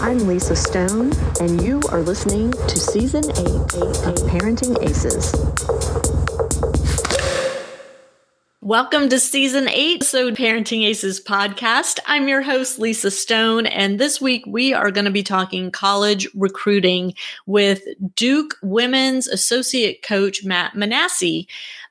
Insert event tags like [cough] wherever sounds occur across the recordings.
I'm Lisa Stone, and you are listening to Season 8 of Parenting Aces. Welcome to season eight, so Parenting Aces podcast. I'm your host, Lisa Stone, and this week we are going to be talking college recruiting with Duke women's associate coach Matt Manasse.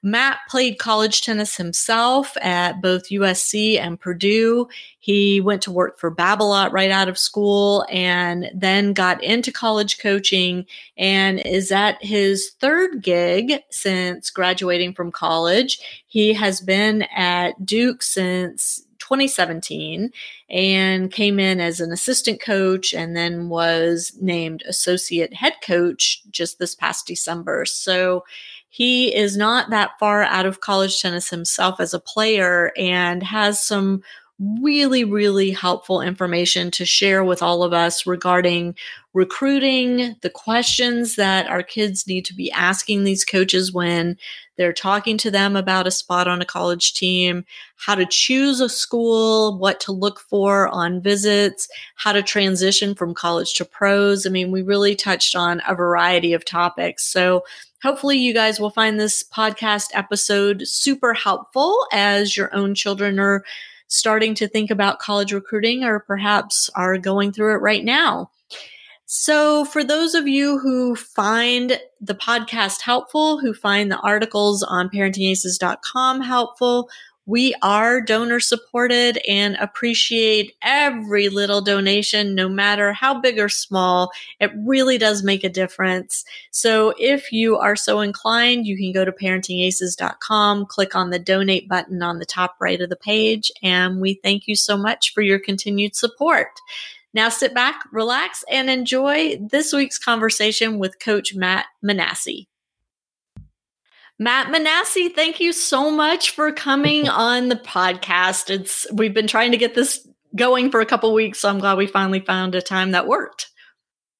Matt played college tennis himself at both USC and Purdue. He went to work for Babolat right out of school and then got into college coaching and is at his third gig since graduating from college. He has been at Duke since 2017 and came in as an assistant coach and then was named associate head coach just this past December. So he is not that far out of college tennis himself as a player and has some really, really helpful information to share with all of us regarding recruiting, the questions that our kids need to be asking these coaches when they're talking to them about a spot on a college team, how to choose a school, what to look for on visits, how to transition from college to pros. I mean, we really touched on a variety of topics. So Hopefully, you guys will find this podcast episode super helpful as your own children are starting to think about college recruiting or perhaps are going through it right now. So, for those of you who find the podcast helpful, who find the articles on parentingaces.com helpful, we are donor supported and appreciate every little donation, no matter how big or small. It really does make a difference. So if you are so inclined, you can go to parentingaces.com, click on the donate button on the top right of the page, and we thank you so much for your continued support. Now sit back, relax, and enjoy this week's conversation with Coach Matt Manasse. Matt Manasse, thank you so much for coming [laughs] on the podcast. It's we've been trying to get this going for a couple weeks, so I'm glad we finally found a time that worked.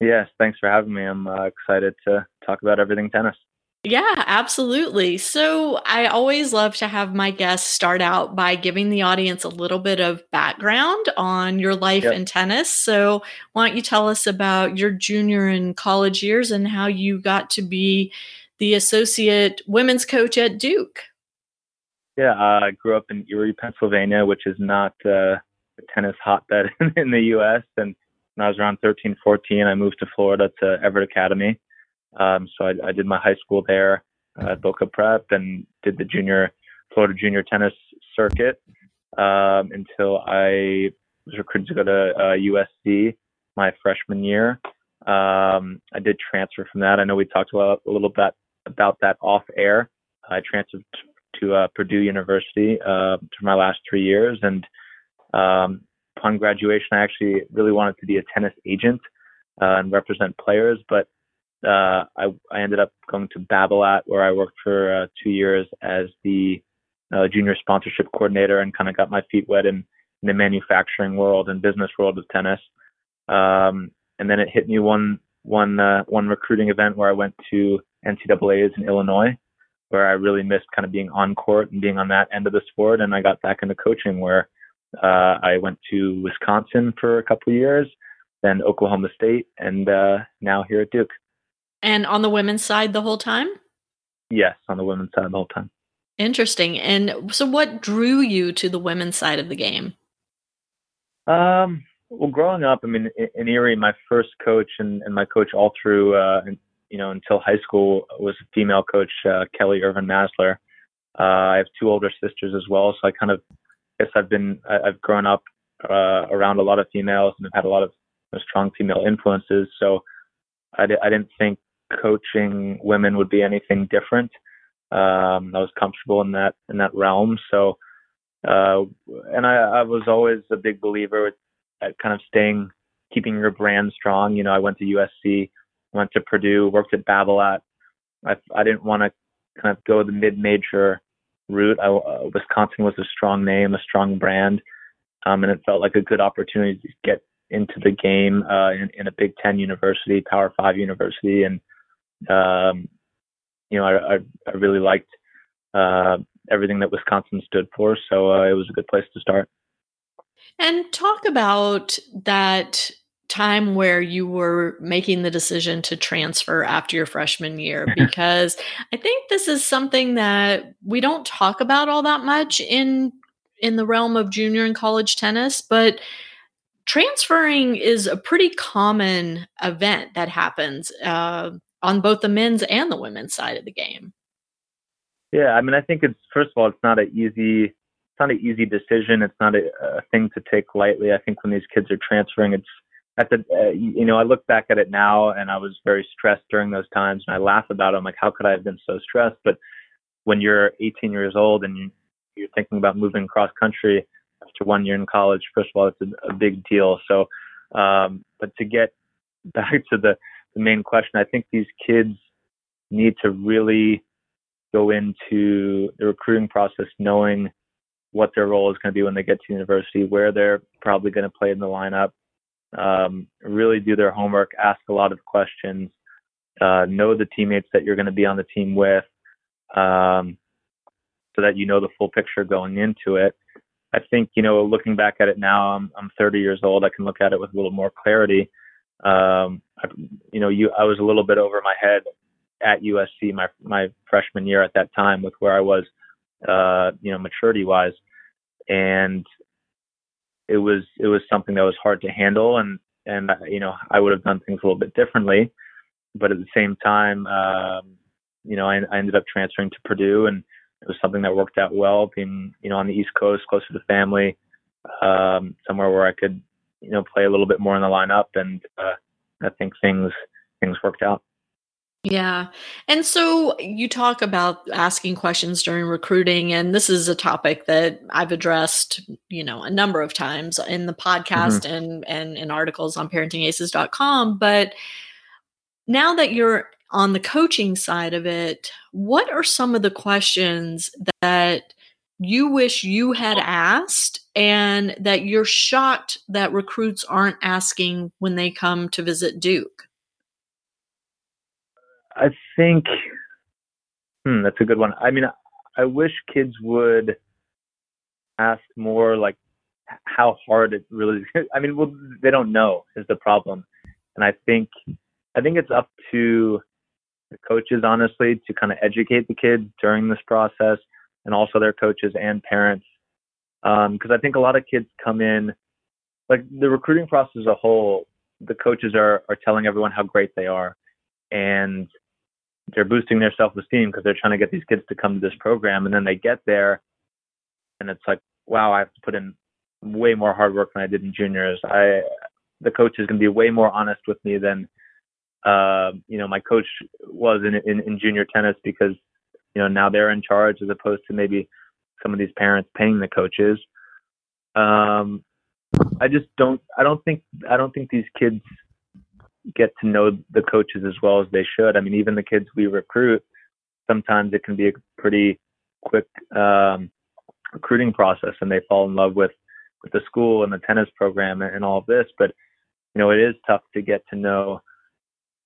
Yes, thanks for having me. I'm uh, excited to talk about everything tennis. Yeah, absolutely. So I always love to have my guests start out by giving the audience a little bit of background on your life yep. in tennis. So why don't you tell us about your junior and college years and how you got to be the associate women's coach at Duke. Yeah, I grew up in Erie, Pennsylvania, which is not uh, a tennis hotbed [laughs] in the U.S. And when I was around 13, 14, I moved to Florida to Evert Academy. Um, so I, I, did my high school there uh, at Boca Prep and did the junior Florida junior tennis circuit um, until I was recruited to go to uh, USC my freshman year. Um, I did transfer from that. I know we talked about a little bit about that off air. I transferred to uh, Purdue University uh, for my last three years, and um, upon graduation, I actually really wanted to be a tennis agent uh, and represent players, but uh, I, I, ended up going to Babolat, where I worked for uh, two years as the uh, junior sponsorship coordinator, and kind of got my feet wet in, in, the manufacturing world and business world of tennis. Um, and then it hit me one one one recruiting event where I went to NCAA's in Illinois, where I really missed kind of being on court and being on that end of the sport. And I got back into coaching where uh, I went to Wisconsin for a couple of years, then Oklahoma State, and uh, now here at Duke. And on the women's side the whole time? Yes, on the women's side the whole time. Interesting. And so, what drew you to the women's side of the game? Um, well, growing up, I mean, in, in Erie, my first coach and, and my coach all through uh, you know, until high school was a female coach, uh, Kelly Irvin Masler. Uh, I have two older sisters as well, so I kind of guess I've been I've grown up uh, around a lot of females and I've had a lot of strong female influences. So I, didn't think coaching women would be anything different. Um, I was comfortable in that in that realm. So uh, and I, I was always a big believer at kind of staying, keeping your brand strong. You know, I went to USC went to Purdue, worked at Babolat. I, I didn't want to kind of go the mid-major route. I, uh, Wisconsin was a strong name, a strong brand, um, and it felt like a good opportunity to get into the game uh, in, in, a Big Ten university, Power Five university, and um, you know I, I, I really liked uh, everything that Wisconsin stood for, so uh, it was a good place to start. And talk about that time where you were making the decision to transfer after your freshman year [laughs] because I think this is something that we don't talk about all that much in in the realm of junior and college tennis, but transferring is a pretty common event that happens uh, on both the men's and the women's side of the game. Yeah, I mean, I think it's first of all, it's not an easy, it's not an easy decision. It's not a, a thing to take lightly. I think when these kids are transferring, it's at the, uh, you know, I look back at it now and I was very stressed during those times and I laugh about it. I'm like, how could I have been so stressed? But when you're 18 years old and you're thinking about moving cross country after one year in college, first of all, it's a, a big deal. So, um, but to get [laughs] back to the, the main question, I think these kids need to really go into the recruiting process knowing what their role is going to be when they get to university, where they're probably going to play in the lineup, um, really do their homework, ask a lot of questions, uh, know the teammates that you're going to be on the team with, um, so that you know the full picture going into it. I think you know, looking back at it now, I'm I'm 30 years old. I can look at it with a little more clarity. Um, I, you know, you I was a little bit over my head at USC my my freshman year at that time with where I was, uh, you know, maturity wise, and it was it was something that was hard to handle and and you know I would have done things a little bit differently, but at the same time, um, you know I, I ended up transferring to Purdue and it was something that worked out well, being you know on the East Coast, closer to the family, um, somewhere where I could you know play a little bit more in the lineup, and uh, I think things things worked out. Yeah. And so you talk about asking questions during recruiting, and this is a topic that I've addressed, you know, a number of times in the podcast mm-hmm. and, and in articles on parentingaces.com. But now that you're on the coaching side of it, what are some of the questions that you wish you had asked and that you're shocked that recruits aren't asking when they come to visit Duke? I think hmm, that's a good one. I mean, I wish kids would ask more like how hard it really is. [laughs] I mean, well, they don't know is the problem, and I think I think it's up to the coaches honestly to kind of educate the kids during this process, and also their coaches and parents, um, I think a lot of kids come in like the recruiting process as a whole. The coaches are are telling everyone how great they are, and they're boosting their self-esteem because they're trying to get these kids to come to this program. And then they get there and it's like wow i have to put in way more hard work than i did in juniors. I the coach is going to be way more honest with me than uh, you know my coach was in, in in junior tennis because you know now they're in charge as opposed to maybe some of these parents paying the coaches. Um i just don't i don't think i don't think these kids get to know the coaches as well as they should. I mean, even the kids we recruit, sometimes it can be a pretty quick um, recruiting process, and they fall in love with with the school and the tennis program and, all of this. But you know, it is tough to get to know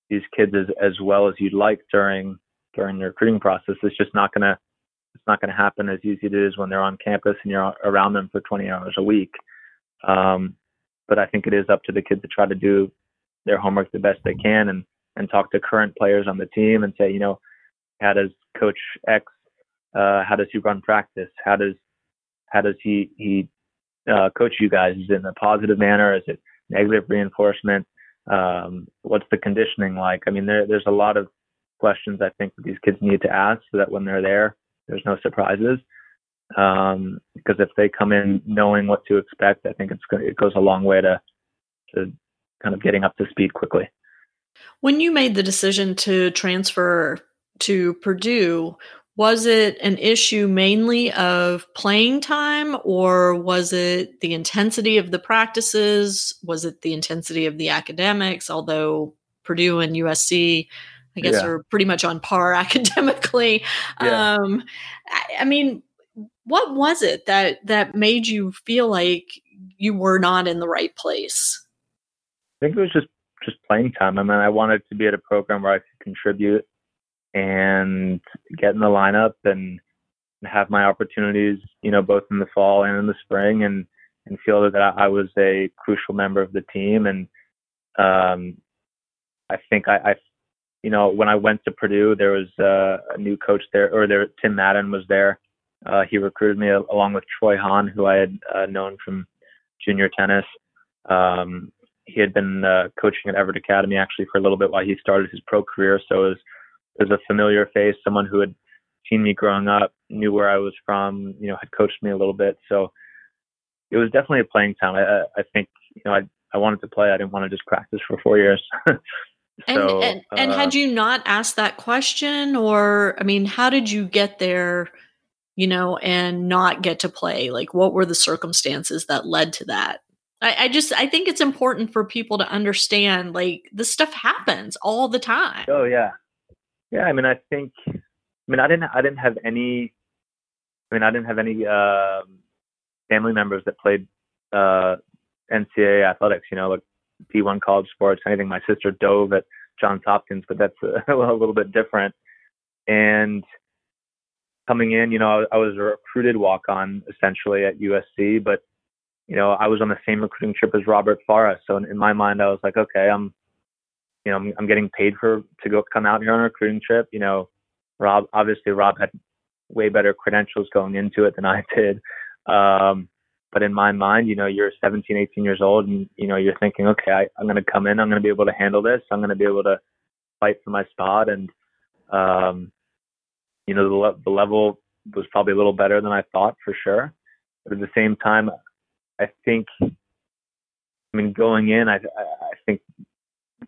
these kids as as well as you'd like during during the recruiting process. It's just not gonna it's not gonna happen as easy as it is when they're on campus and you're around them for 20 hours a week. Um, but I think it is up to the kid to try to do their homework the best they can and and talk to current players on the team and say, you know, how does Coach X, uh, how does he run practice? How does how does he he uh, coach you guys? Is it in a positive manner? Is it negative reinforcement? Um, what's the conditioning like? I mean, there, there's a lot of questions I think that these kids need to ask so that when they're there, there's no surprises. Um, because if they come in knowing what to expect, I think it's it goes a long way to to kind of getting up to speed quickly. When you made the decision to transfer to Purdue, was it an issue mainly of playing time or was it the intensity of the practices? Was it the intensity of the academics? Although Purdue and USC, I guess, yeah. are pretty much on par [laughs] academically. Yeah. Um, I, I mean, what was it that that made you feel like you were not in the right place? I think it was just just playing time. I mean, I wanted to be at a program where I could contribute and get in the lineup and have my opportunities, you know, both in the fall and in the spring, and and feel that I was a crucial member of the team and um, I think I, I, you know, when I went to Purdue, there was uh, a new coach there, or there Tim Madden was there. Uh, he recruited me along with Troy Hahn, who I had uh, known from junior tennis. Um, he had been uh, coaching at Evert Academy actually for a little bit while he started his pro career. So it was, it was a familiar face, someone who had seen me growing up, knew where I was from, you know, had coached me a little bit. So it was definitely a playing time. I, I think, you know, I, I wanted to play. I didn't want to just practice for four years. [laughs] so, and, and, uh, and had you not asked that question or, I mean, how did you get there, you know, and not get to play? Like what were the circumstances that led to that? I, I just I think it's important for people to understand like this stuff happens all the time. Oh yeah, yeah. I mean, I think I mean I didn't I didn't have any. I mean, I didn't have any uh, family members that played uh, NCAA athletics. You know, like D1 college sports, anything. My sister dove at Johns Hopkins, but that's [laughs] a, a little bit different. And coming in, you know, I, I was a recruited walk on essentially at USC, but you know, I was on the same recruiting trip as Robert Farah. So in, in my mind, I was like, okay, I'm, you know, I'm, I'm, getting paid for to go come out here on a recruiting trip. You know, Rob, obviously Rob had way better credentials going into it than I [laughs] did. Um, but in my mind, you know, you're 17, 18 years old and, you know, you're thinking, okay, I, I'm going to come in, I'm going to be able to handle this. I'm going to be able to fight for my spot. And, um, you know, the, the level was probably a little better than I thought for sure. But at the same time, I think, I mean, going in, I, I think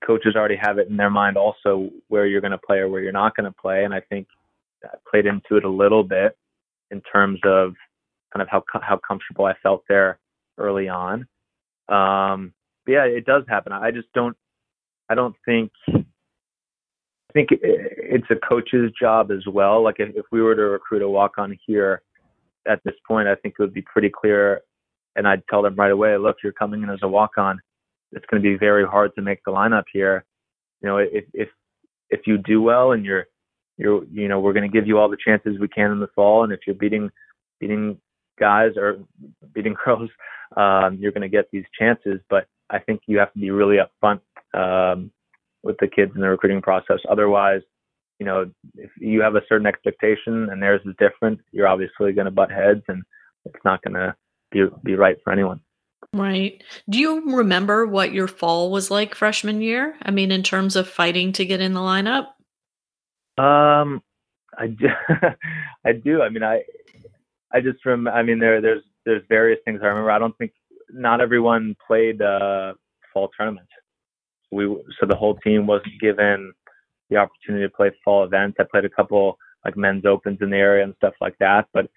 coaches already have it in their mind also where you're going to play or where you're not going to play. And I think I played into it a little bit in terms of kind of how, how comfortable I felt there early on. Um, yeah, it does happen. I just don't, I don't think, I think it's a coach's job as well. Like if, if we were to recruit a walk on here at this point, I think it would be pretty clear and I'd tell them right away, look, you're coming in as a walk on. It's going to be very hard to make the lineup here. You know, if if if you do well and you're you're you know we're going to give you all the chances we can in the fall, and if you're beating beating guys or beating [laughs] girls, um, you're going to get these chances. But I think you have to be really upfront um, with the kids in the recruiting process. Otherwise, you know, if you have a certain expectation and theirs is different, you're obviously going to butt heads, and it's not going to be be right for anyone. Right. Do you remember what your fall was like freshman year? I mean, in terms of fighting to get in the lineup. Um, I do. [laughs] I do. I mean, I I just from. I mean, there there's there's various things I remember. I don't think not everyone played uh, fall tournaments. We so the whole team wasn't given the opportunity to play fall events. I played a couple like men's opens in the area and stuff like that, but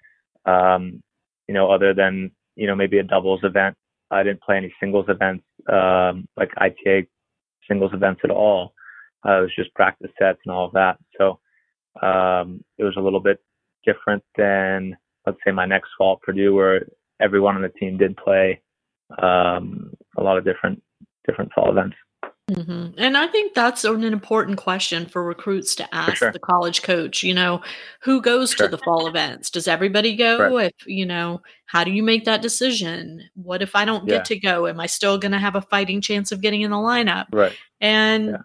um, you know, other than you know, maybe a doubles event. I didn't play any singles events, um, like ITA singles events at all. Uh, it was just practice sets and all of that. So um, it was a little bit different than, let's say, my next fall at Purdue, where everyone on the team did play um, a lot of different different fall events. Mm-hmm. And I think that's an important question for recruits to ask sure. the college coach. You know, who goes sure. to the fall events? Does everybody go? Right. If, you know, how do you make that decision? What if I don't yeah. get to go? Am I still going to have a fighting chance of getting in the lineup? Right. And yeah.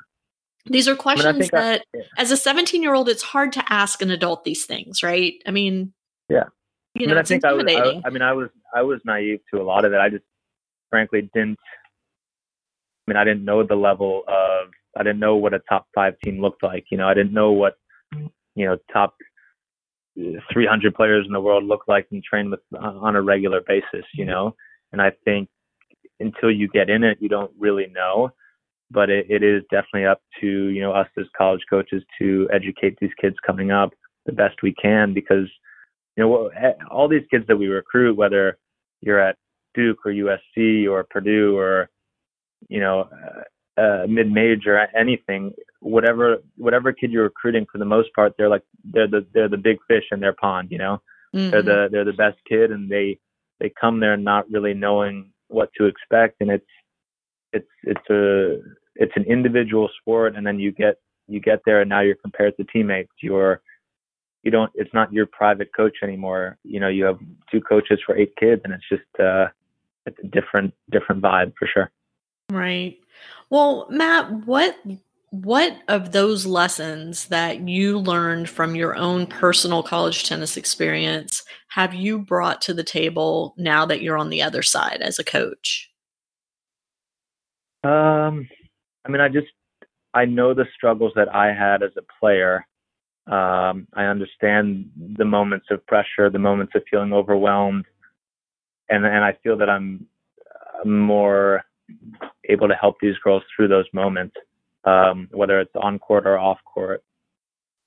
these are questions I mean, I that, I, yeah. as a 17 year old, it's hard to ask an adult these things, right? I mean, yeah. You know, I, mean, I think I was, I mean, I was, I was naive to a lot of it. I just frankly didn't I mean, I didn't know the level of, I didn't know what a top five team looked like. You know, I didn't know what, you know, top 300 players in the world look like and train with uh, on a regular basis. You know, and I think until you get in it, you don't really know. But it, it is definitely up to you know us as college coaches to educate these kids coming up the best we can because you know eh, all these kids that we recruit, whether you're at Duke or USC or Purdue or you know, uh, uh, mid-major, anything, whatever, whatever kid you're recruiting, for the most part, they're like they're the they're the big fish in their pond. You know, mm-hmm. they're the they're the best kid, and they they come there not really knowing what to expect, and it's it's it's a it's an individual sport, and then you get you get there, and now you're compared to teammates. You're you don't it's not your private coach anymore. You know, you have two coaches for eight kids, and it's just uh, it's a different different vibe for sure. Right. Well, Matt, what what of those lessons that you learned from your own personal college tennis experience have you brought to the table now that you're on the other side as a coach? Um, I mean, I just I know the struggles that I had as a player. Um, I understand the moments of pressure, the moments of feeling overwhelmed, and and I feel that I'm more able to help these girls through those moments, um, whether it's on court or off court.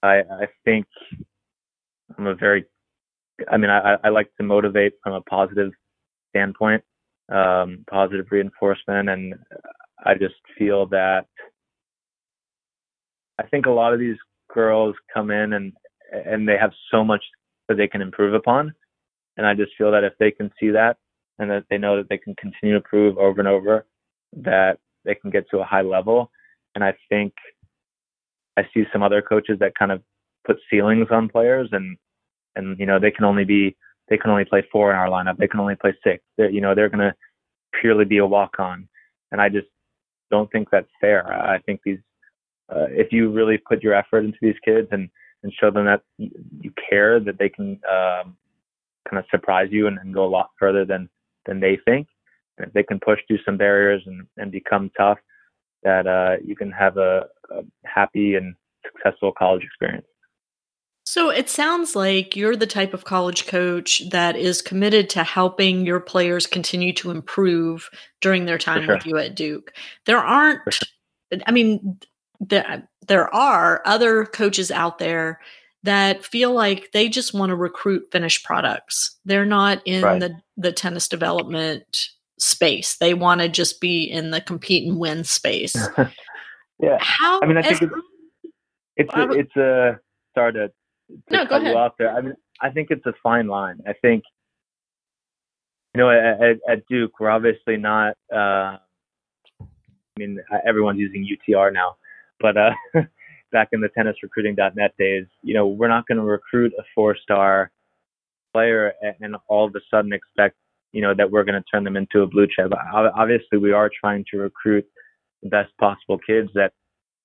I I think I'm a very, I mean, I, I like to motivate from a positive standpoint, um, positive reinforcement, and I just feel that I think a lot of these girls come in and and they have so much that they can improve upon, and I just feel that if they can see that and that they know that they can continue to improve over and over, that they can get to a high level. And I think I see some other coaches that kind of put ceilings on players and and you know they can only be they can only play four in our lineup. They can only play six. They're, you know they're going to purely be a walk on, and I just don't think that's fair. I think these uh, if you really put your effort into these kids and and show them that you care that they can um, kind of surprise you and, and go a lot further than than they think. If they can push through some barriers and, and become tough, that uh, you can have a, a happy and successful college experience. So it sounds like you're the type of college coach that is committed to helping your players continue to improve during their time sure. with you at Duke. There aren't, sure. I mean, there, there are other coaches out there that feel like they just want to recruit finished products. They're not in right. the, the tennis development space. They want to just be in the compete and win space. [laughs] yeah. How I mean I think it's it's a, it's a sorry to, to no, go ahead. out there. I mean I think it's a fine line. I think you know at, at Duke we're obviously not uh I mean everyone's using UTR now, but uh [laughs] back in the tennisrecruiting.net days, you know, we're not going to recruit a four star player and all of a sudden expect, you know, that we're going to turn them into a blue chip. Obviously, we are trying to recruit the best possible kids that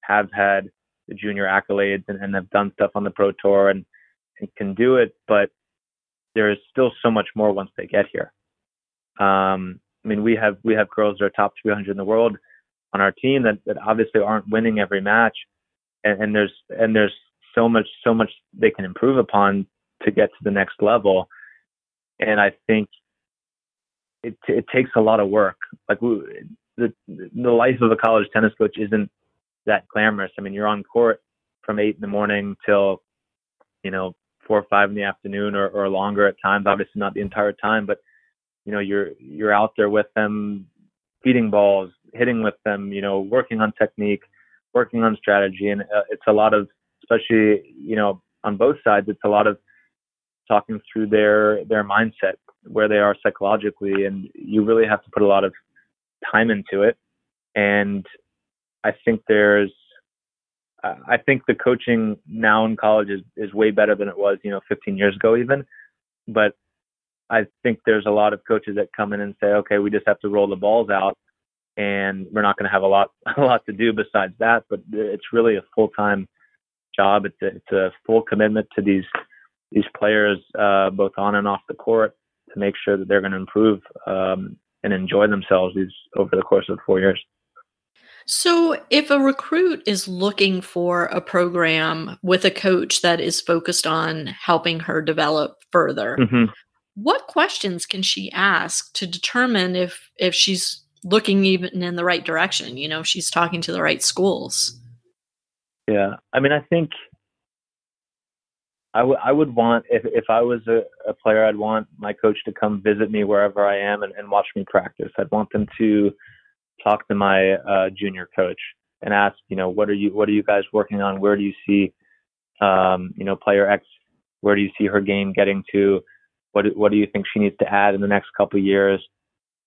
have had the junior accolades and, and have done stuff on the pro tour and, and can do it, but there is still so much more once they get here. Um, I mean, we have we have girls that are top 300 in the world on our team that, that obviously aren't winning every match, and, and there's and there's so much so much they can improve upon to get to the next level and i think it it takes a lot of work. Like we, the the life of a college tennis coach isn't that glamorous. I mean you're on court from eight in the morning till you know four or five in the afternoon or, or longer at times obviously not the entire time but you know you're you're out there with them feeding balls hitting with them you know working on technique working on strategy, and uh, it's a lot of, especially you know, on both sides, it's a lot of talking through their their mindset, where they are psychologically, and you really have to put a lot of time into it. And I think there's, I think the coaching now in college is is way better than it was, you know, 15 years ago even. But I think there's a lot of coaches that come in and say, okay, we just have to roll the balls out and we're not going to have a lot [laughs] a lot to do besides that. But it's really a full time job. It's a, it's a full commitment to these these players, uh, both on and off the court, to make sure that they're going to improve um, and enjoy themselves these over the course of four years. So, if a recruit is looking for a program with a coach that is focused on helping her develop further, mm-hmm. what questions can she ask to determine if if she's looking even in the right direction. You know, she's talking to the right schools. Yeah, I mean, I think I, w- I would want if if I was a, a player, I'd want my coach to come visit me wherever I am and, and watch me practice. I'd want them to talk to my uh, junior coach and ask, you know, what are you what are you guys working on? Where do you see, um, you know, player X? Where do you see her game getting to? What what do you think she needs to add in the next couple of years?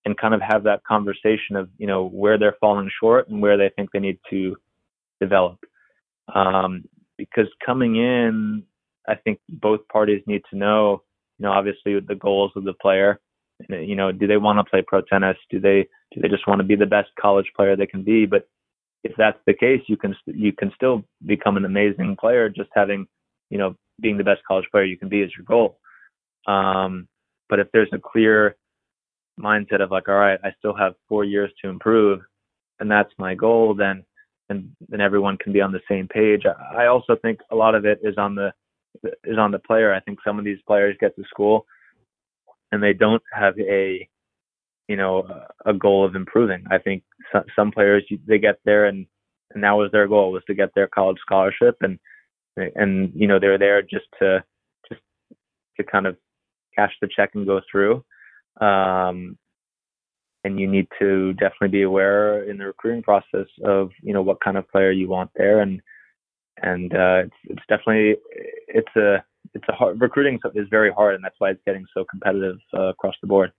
and kind of have that conversation of you know where they're falling short and where they think they need to develop. Um, because coming in, I think both parties need to know, you know, obviously the goals of the player You know, do they want to play pro tennis? Do they do they just want to be the best college player they can be? But if that's the case, you can you can still become an amazing player just having, you know, being the best college player you can be is your goal. Um, but if there's a clear mindset of like, all right, I still have four years to improve, and that's my goal, then then then everyone can be on the same page. I also think a lot of it is on the is on the player. I think some of these players get to school and they don't have a you know a goal of improving. I think some players they get there and and that was their goal was to get their college scholarship and and you know they're there just to just to kind of cash the check and go through. Um, and you need to definitely be aware in the recruiting process of you know what kind of player you want there and and uh, it's it's definitely it's a it's a hard recruiting is very hard and that's why it's getting so competitive uh, across the board.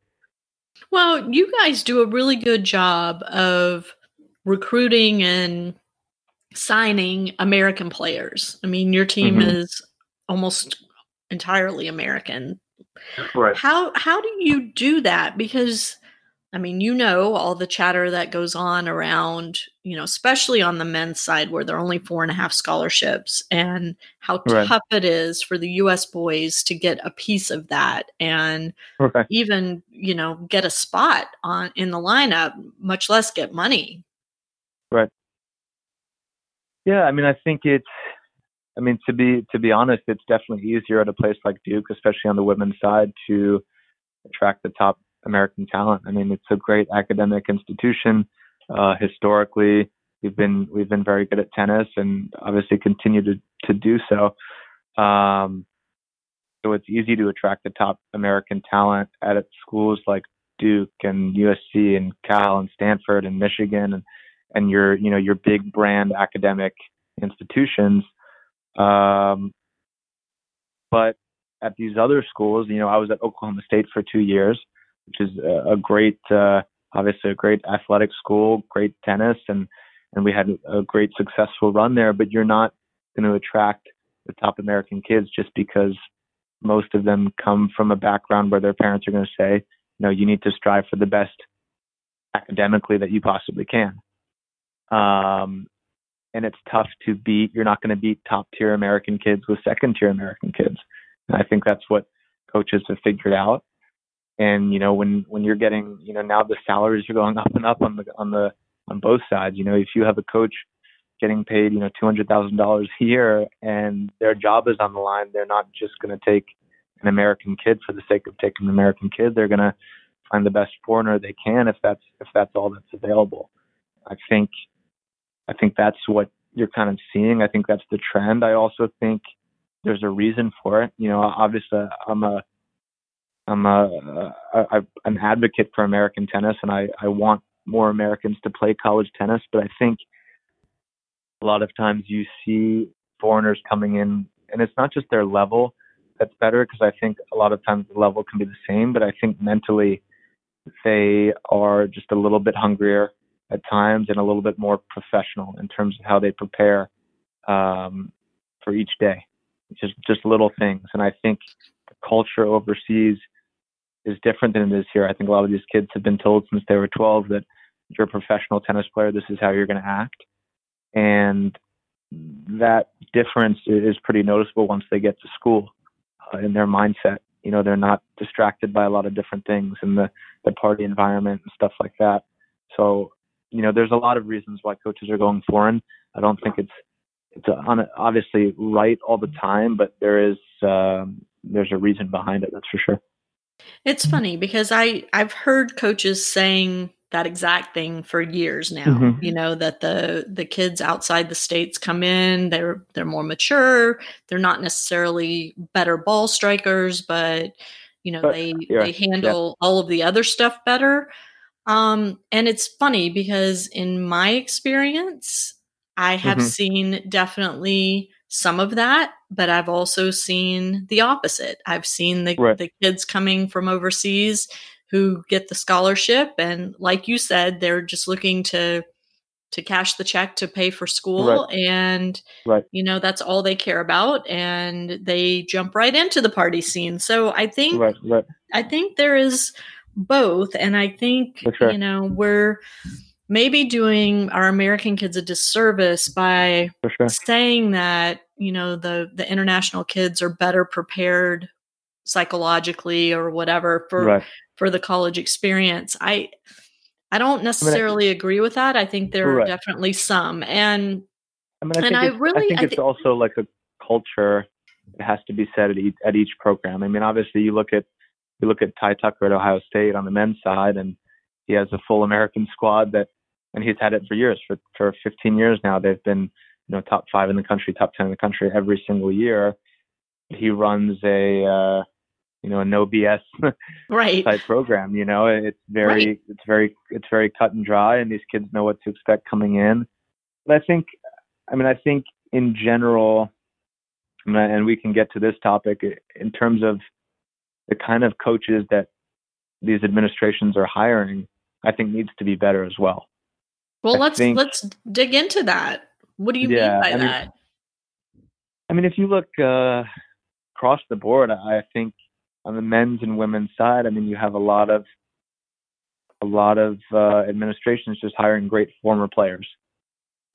Well you guys do a really good job of recruiting and signing american players. I mean your team mm-hmm. is almost entirely american. Right. How how do you do that? Because I mean, you know, all the chatter that goes on around, you know, especially on the men's side where there are only four and a half scholarships and how right. tough it is for the US boys to get a piece of that and right. even, you know, get a spot on in the lineup, much less get money. Right. Yeah, I mean, I think it's I mean, to be to be honest, it's definitely easier at a place like Duke, especially on the women's side, to attract the top American talent. I mean, it's a great academic institution. Uh, historically, we've been we've been very good at tennis, and obviously continue to to do so. Um, so it's easy to attract the top American talent at schools like Duke and USC and Cal and Stanford and Michigan and and your you know your big brand academic institutions. Um, but at these other schools, you know, I was at Oklahoma State for two years, which is a great, uh, obviously a great athletic school, great tennis, and and we had a great successful run there. But you're not going to attract the top American kids just because most of them come from a background where their parents are going to say, you know, you need to strive for the best academically that you possibly can. Um, and it's tough to beat. You're not going to beat top tier American kids with second tier American kids. And I think that's what coaches have figured out and you know when when you're getting you know now the salaries are going [laughs] up and up on the on the on both sides. You know if you have a coach getting paid you know two hundred thousand dollars a year and their job is on the line they're not just going to take an american kid for the sake of taking an american kid. They're going to find the best foreigner they can if that's if that's all that's available. I think i think that's what you're kind of seeing. I think that's the trend. I also think there's a reason for it. You know obviously i'm a I'm a, a, an advocate for American tennis, and I, I want more Americans to play college tennis. But I think a lot of times you see foreigners coming in, and it's not just their level that's better, because I think a lot of times the level can be the same, but I think mentally they are just a little bit hungrier at times and a little bit more professional in terms of how they prepare um, for each day. Just just little things, and I think the culture overseas is different than it is here. I think a lot of these kids have been told since they were 12 that you're a professional tennis player, this is how you're going to act. And that difference is pretty noticeable once they get to school uh, in their mindset. You know, they're not distracted by a lot of different things in the, the party environment and stuff like that. So, you know, there's a lot of reasons why coaches are going foreign. I don't think it's it's obviously right all the time, but there is um, there's a reason behind it. That's for sure. It's funny because I I've heard coaches saying that exact thing for years now. Mm-hmm. You know that the the kids outside the states come in, they're they're more mature, they're not necessarily better ball strikers, but you know but, they yeah, they handle yeah. all of the other stuff better. Um, and it's funny because in my experience, I have mm-hmm. seen definitely some of that, but I've also seen the opposite. I've seen the, right. the kids coming from overseas who get the scholarship and like you said, they're just looking to to cash the check to pay for school right. and right. you know that's all they care about and they jump right into the party scene so i think right. i think there is both. And I think, sure. you know, we're maybe doing our American kids a disservice by sure. saying that, you know, the, the international kids are better prepared psychologically or whatever for right. for the college experience. I I don't necessarily I mean, agree with that. I think there right. are definitely some. And I mean, I and I really I think I it's th- also like a culture it has to be said at each, at each program. I mean, obviously you look at you look at Ty Tucker at Ohio State on the men's side, and he has a full American squad that, and he's had it for years. For for 15 years now, they've been you know top five in the country, top 10 in the country every single year. He runs a uh, you know a no BS [laughs] right type program. You know, it's very right. it's very it's very cut and dry, and these kids know what to expect coming in. But I think, I mean, I think in general, and we can get to this topic in terms of the kind of coaches that these administrations are hiring. I think needs to be better as well. Well, I let's think, let's dig into that. What do you yeah, mean by I mean, that? I mean, if you look uh, across the board, I think on the men's and women's side, I mean, you have a lot of a lot of uh, administrations just hiring great former players,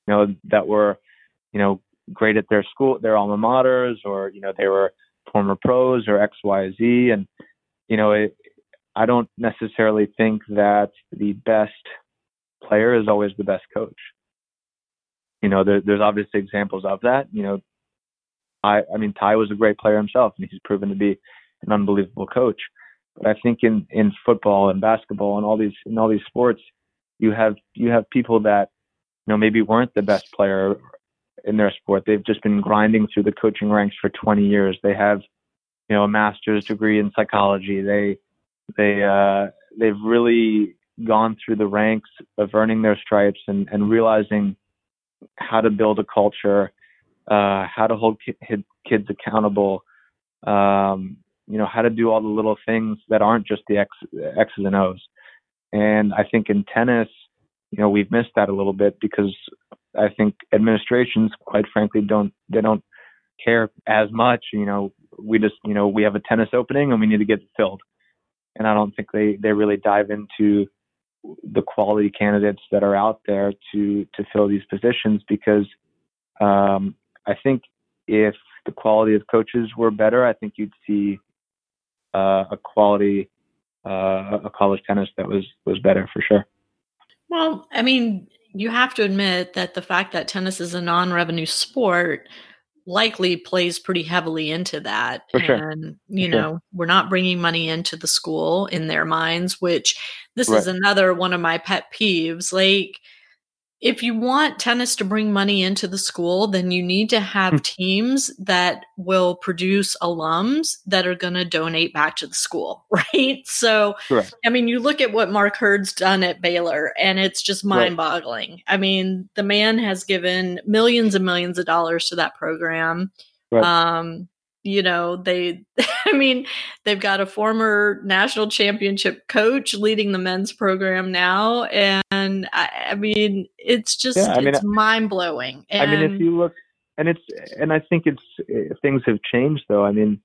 you know, that were, you know, great at their school, their alma maters, or you know, they were former pros or X, Y, Z, and you know, it, I don't necessarily think that the best player is always the best coach. You know, there, there's obviously examples of that. You know, I, I mean, Ty was a great player himself, and he's proven to be an unbelievable coach. But I think in in football and basketball and all these in all these sports, you have you have people that you know maybe weren't the best player in their sport. They've just been grinding through the coaching ranks for 20 years. They have you know a master's degree in psychology. They they uh, they've really gone through the ranks of earning their stripes and, and realizing how to build a culture, uh, how to hold ki- kids accountable, um, you know, how to do all the little things that aren't just the X, X's and O's. And I think in tennis, you know, we've missed that a little bit because I think administrations, quite frankly, don't they don't care as much. You know, we just you know we have a tennis opening and we need to get it filled. And I don't think they they really dive into the quality candidates that are out there to to fill these positions because um, I think if the quality of coaches were better, I think you'd see uh, a quality uh, a college tennis that was was better for sure. Well, I mean, you have to admit that the fact that tennis is a non-revenue sport likely plays pretty heavily into that. For and you for know, sure. we're not bringing money into the school in their minds, which this right. is another one of my pet peeves. Like if you want tennis to bring money into the school, then you need to have mm. teams that will produce alums that are going to donate back to the school, [laughs] right? So. I mean, you look at what Mark Hurd's done at Baylor, and it's just mind boggling. Right. I mean, the man has given millions and millions of dollars to that program. Right. Um, you know they [laughs] i mean they've got a former national championship coach leading the men's program now and i, I mean it's just yeah, I mean, it's mind-blowing and, i mean if you look and it's and i think it's things have changed though. I mean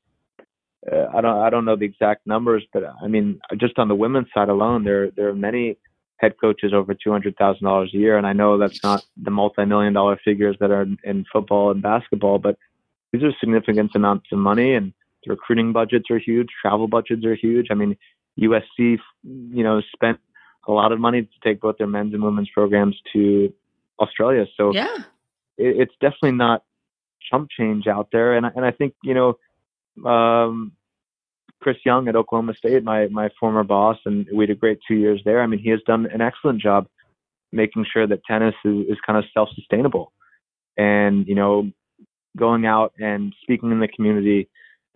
uh, i don't i don't know the exact numbers but i mean just on the women's side alone there there are many head coaches over $200,000 a year and i know that's not the multi-million dollar figures that are in football and basketball but these are significant amounts of money and the recruiting budgets are huge travel budgets are huge. I mean usc you know spent a lot of money to take both their men's and women's programs to australia. So yeah. it, it's definitely not chump change out there. And, and i think you know um, chris young at oklahoma state my my former boss and we had a great two years there. I mean he has done an excellent job making sure that tennis is, is kind of self-sustainable. And you know going out and speaking in the community,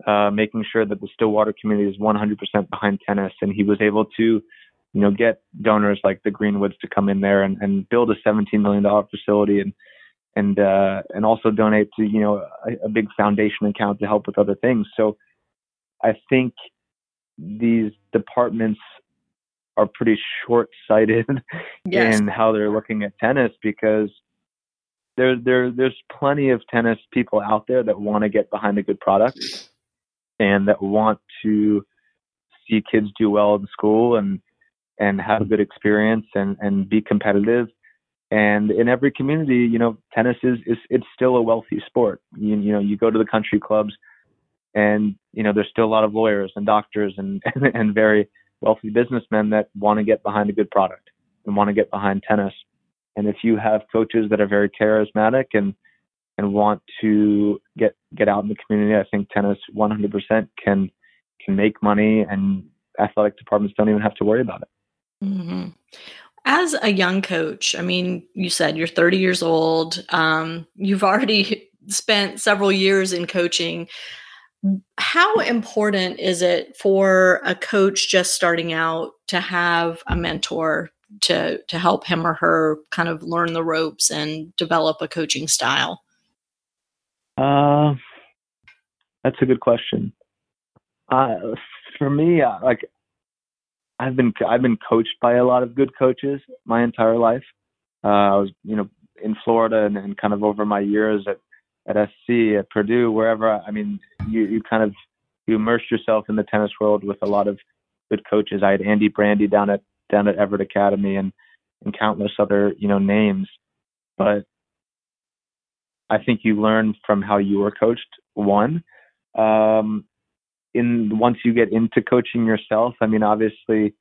uh, making sure that the Stillwater community is 100% behind tennis. And he was able to, you know, get donors like the Greenwoods to come in there and, and build a $17 million facility and, and, uh, and also donate to, you know, a, a big foundation account to help with other things. So I think these departments are pretty short sighted [laughs] yes. in how they're looking at tennis because there there there's plenty of tennis people out there that want to get behind a good product and that want to see kids do well in school and and have a good experience and and be competitive. And in every community, you know, tennis is, is it's still a wealthy sport. You, you know, you go to the country clubs, and you know, there's still a lot of lawyers and doctors and [laughs] and very wealthy businessmen that want to get behind a good product and want to get behind tennis. And if you have coaches that are very charismatic and and want to get get out in the community, I think tennis 100% can can make money, and athletic departments don't even have to worry about it. Mm-hmm. As a young coach, I mean, you said you're 30 years old. Um, you've already [laughs] spent several years in coaching. How important is it for a coach just starting out to have a mentor to to help him or her kind of learn the ropes and develop a coaching style? Uh, that's a good question. Uh, for me, uh, like I've been I've been coached by a lot of good coaches my entire life. Uh, I was you know in Florida and, and kind of over my years at at SC at Purdue wherever. I mean you you kind of you immerse yourself in the tennis world with a lot of good coaches. I had Andy Brandi down at down at Evert Academy and and countless other you know names, but I think you learn from how you were coached. One, um, in once you get into coaching yourself, I mean, obviously,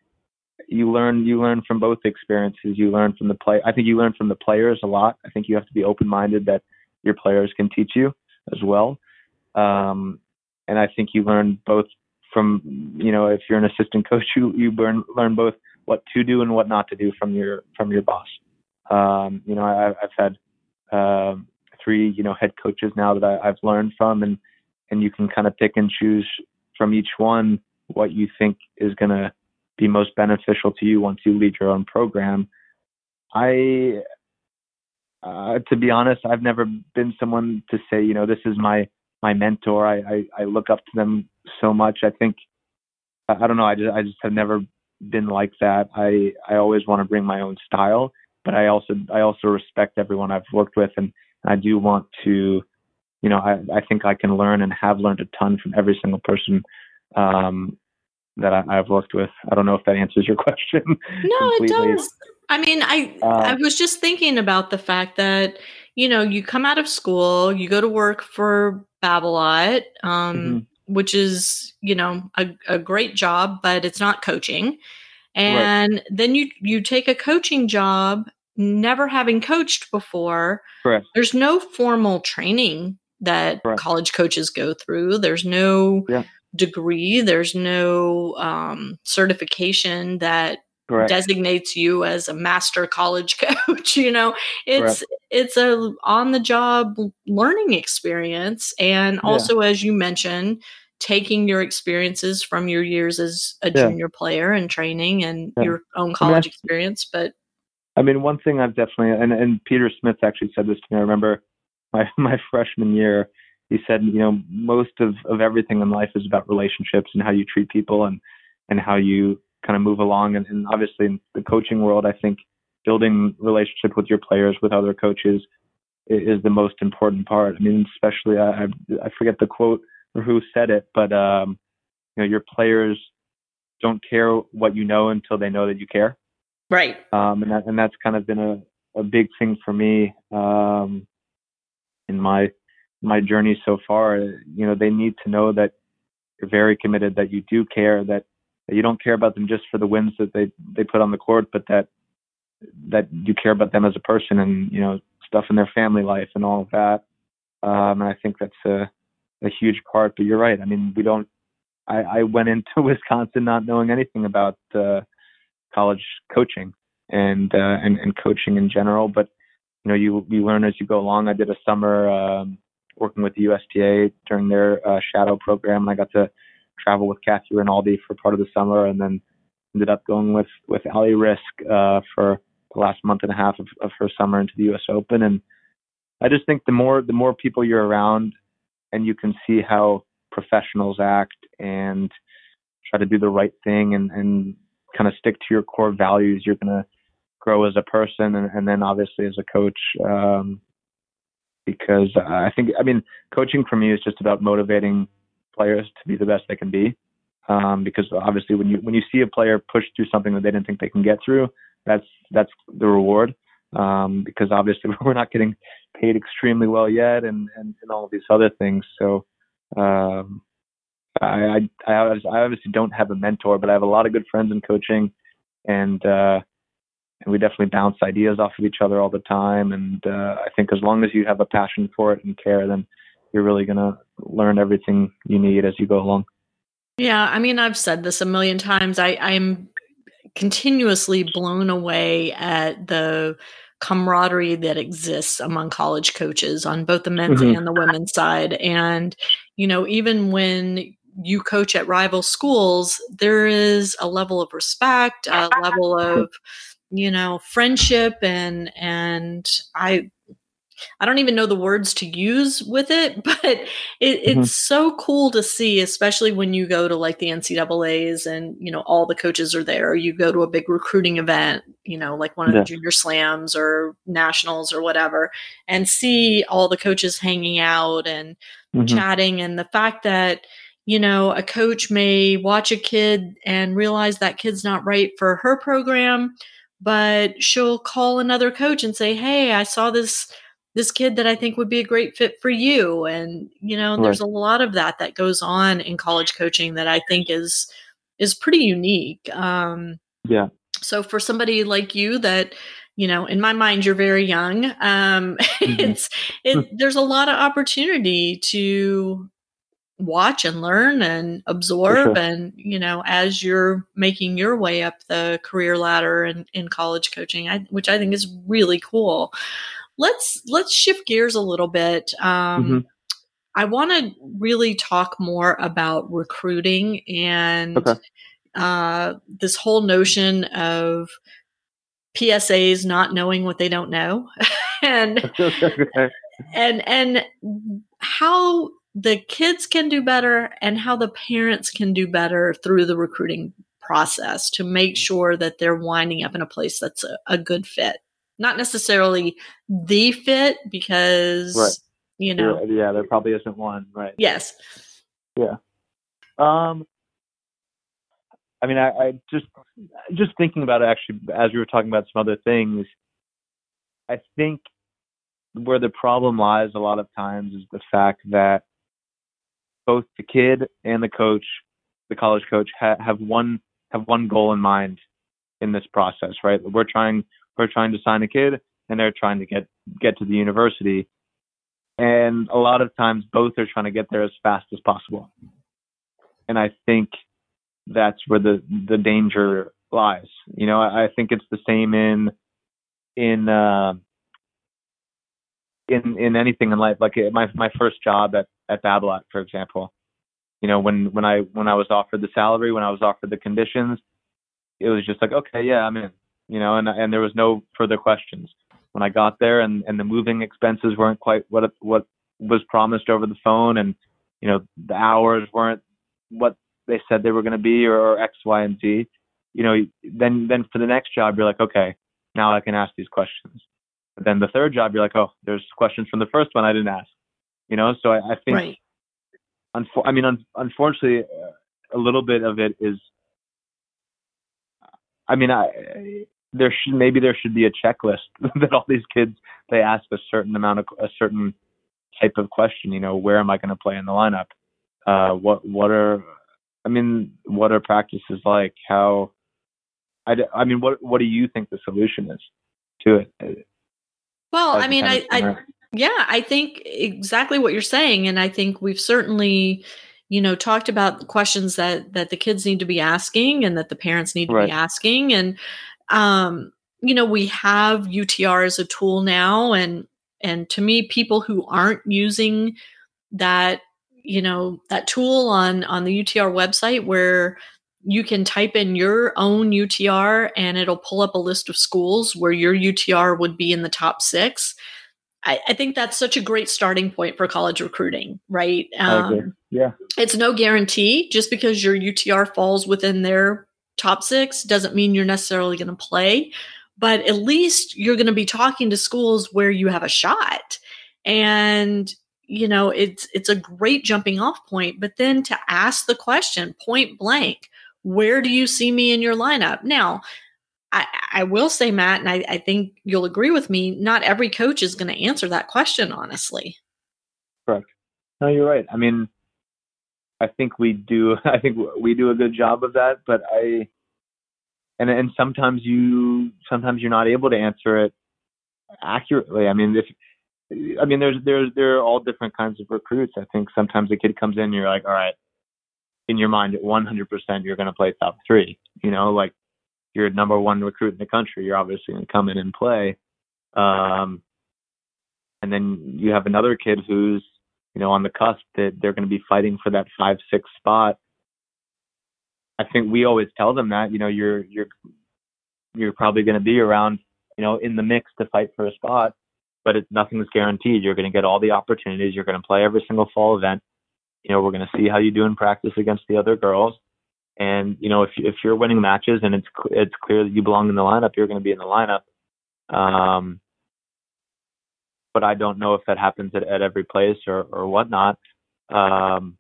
you learn you learn from both experiences. You learn from the play. I think you learn from the players a lot. I think you have to be open minded that your players can teach you as well. Um, and I think you learn both from you know if you're an assistant coach, you you learn learn both what to do and what not to do from your from your boss. Um, you know, I, I've had um, three, you know, head coaches now that I, I've learned from, and and you can kind of pick and choose from each one what you think is going to be most beneficial to you once you lead your own program. I, uh, to be honest, I've never been someone to say, you know, this is my my mentor. I I, I look up to them so much. I think I don't know. I just I just have never been like that. I I always want to bring my own style, but I also I also respect everyone I've worked with and I do want to, you know, I, I think I can learn and have learned a ton from every single person um, that I, I've worked with. I don't know if that answers your [laughs] question. No, it does. I mean, I uh, I was just thinking about the fact that you know you come out of school, you go to work for Babolat, um, mm-hmm. Which is you know a, a great job, but it's not coaching. And right. then you you take a coaching job never having coached before. Correct. There's no formal training that Correct. college coaches go through. There's no yeah. degree. There's no um, certification that Correct. designates you as a master college [laughs] coach. you know, it's Correct. it's a on the job learning experience, and also yeah. as you mentioned, taking your experiences from your years as a yeah. junior player and training and your own college experience, but I mean, one thing I've definitely and and Peter Smith actually said this to me. I remember my [laughs] my freshman year. He said, you know, most of of everything in life is about relationships and how you treat people and and how you kind of move along. And, and obviously, in the coaching world, I think building relationship with your players, with other coaches, is, the most important part. I mean, especially I I forget the quote or who said it, but um, you know, your players don't care what you know until they know that you care. Right. Um, and that, and that's kind of been a, a big thing for me, um, in my, my journey so far. You know, they need to know that you're very committed, that you do care, that, you don't care about them just for the wins that they, they put on the court, but that, that you care about them as a person and, you know, stuff in their family life and all of that. Um, and I think that's a, a huge part, but you're right. I mean, we don't, I, I went into [laughs] Wisconsin not knowing anything about, uh, college coaching and uh, and and coaching in general. But you know, you you learn as you go along. I did a summer um, working with the USTA during their uh, shadow program, and I got to travel with Kathy Rinaldi for part of the summer, and then ended up going with with Ali Riske uh, for the last month and a half of, of her summer into the U.S. Open. And I just think the more the more people you're around, and you can see how professionals act and try to do the right thing and, and kind of stick to your core values, you're to grow as a person and, and, then obviously as a coach. Um, because I think, I mean, coaching for me is just about motivating players to be the best they can be. um, because obviously when you when you see a player push through something that they didn't think they can get through, that's that's the reward. Um, because obviously [laughs] we're not getting paid extremely well yet, and and, and all of these other things. So um, I, I I obviously don't have a mentor, but I have a lot of good friends in coaching, and uh, and we definitely bounce ideas off of each other all the time. And uh, I think as long as you have a passion for it and care, then you're really gonna learn everything you need as you go along. Yeah, I mean, I've said this a million times. I, I'm continuously blown away at the camaraderie that exists among college coaches on both the men's mm-hmm. and the women's side. And, you know, even when you coach at rival schools, there is a level of respect, a level of, you know, friendship and and I I don't even know the words to use with it, [laughs] but it, mm-hmm. it's so cool to see, especially when you go to like the NCAA's and you know all the coaches are there. You go to a big recruiting event, you know, like one of yeah. the junior slams or nationals or whatever, and see all the coaches hanging out and mm-hmm. chatting, and the fact that you know a coach may watch a kid and realize that kid's not right for her program but she'll call another coach and say hey i saw this this kid that I think would be a great fit for you. And, you know, right. there's a lot of that that goes on in college coaching that I think is is pretty unique. Um, yeah. So for somebody like you that, you know, in my mind, you're very young. Um, [laughs] mm-hmm. it's it. [laughs] there's a lot of opportunity to watch and learn and absorb sure. and you know as you're making your way up the career ladder in, in college coaching I, which i think is really cool let's let's shift gears a little bit. Um, mm-hmm. I want to really talk more about recruiting and okay. uh, this whole notion of PSAs not knowing what they don't know, [laughs] and [laughs] and and how the kids can do better and how the parents can do better through the recruiting process to make sure that they're winding up in a place that's a, a good fit not necessarily the fit because right. you know. yeah, yeah, there probably isn't one right. Yes. Yeah. Um i mean I, I just just thinking about it actually as we were talking about some other things i think where the problem lies a lot of times is the fact that both the kid and the coach the college coach ha- have one have one goal in mind in this process right? We're trying who are trying to sign a kid and they're trying to get get to the university. And a lot of times both are trying to get there as fast as possible. And I think that's where the the danger lies. You know, I, I think it's the same in in uh, in in anything in life. Like my my first job at at Babolat, for example. You know, when when I when I was offered the salary, when I was offered the conditions, it was just like, okay, yeah, I'm in you know, and and there was no further questions when I got there, and and the moving expenses weren't quite what what was promised over the phone, and you know the hours weren't what they said they were going to be, or, or X, Y, and Z. You know, then then for the next job, you're like, okay, now I can ask these questions. But then the third job, you're like, oh, there's questions from the first one I didn't ask. You know, so I, I think, right. I mean, un- unfortunately, a little bit of it is I mean, I there should maybe there should be a checklist [laughs] that all these kids they ask a certain amount of a certain type of question. You know, where am I going to play in the lineup? Uh, what what are I mean, what are practices like? How I, I mean, what what do you think the solution is to it? Well, I mean, I, I yeah, I think exactly what you're saying, and I think we've certainly you know talked about the questions that that the kids need to be asking and that the parents need to right. be asking and um, you know, we have UTR as a tool now, and and to me, people who aren't using that, you know, that tool on on the UTR website where you can type in your own UTR and it'll pull up a list of schools where your UTR would be in the top six. I, I think that's such a great starting point for college recruiting, right? Um, yeah. It's no guarantee just because your UTR falls within their top six doesn't mean you're necessarily going to play, but at least you're going to be talking to schools where you have a shot. And you know, it's it's a great jumping off point, but then to ask the question point blank, where do you see me in your lineup? Now, I, I will say, Matt, and I, I think you'll agree with me, not every coach is going to answer that question honestly. Correct. No, you're right. I mean, I think we do. [laughs] I think we do a good job of that, but I, and and sometimes you sometimes you're not able to answer it accurately. I mean, if I mean, there's there's there are all different kinds of recruits. I think sometimes a kid comes in, and you're like, all right, in your mind, 100% you're going to play top three. You know, like you're number one recruit in the country. You're obviously going to come in and play. Um, and then you have another kid who's you know on the cusp that they're going to be fighting for that five six spot. I think we always tell them that you know you're you're you're probably going to be around you know in the mix to fight for a spot but it, nothing's guaranteed. You're going to get all the opportunities. You're going to play every single fall event. You know, we're going to see how you do in practice against the other girls. And you know, if if you're winning matches and it's it's clear that you belong in the lineup, you're going to be in the lineup. Um, but I don't know if that happens at, at every place or or whatnot. Um,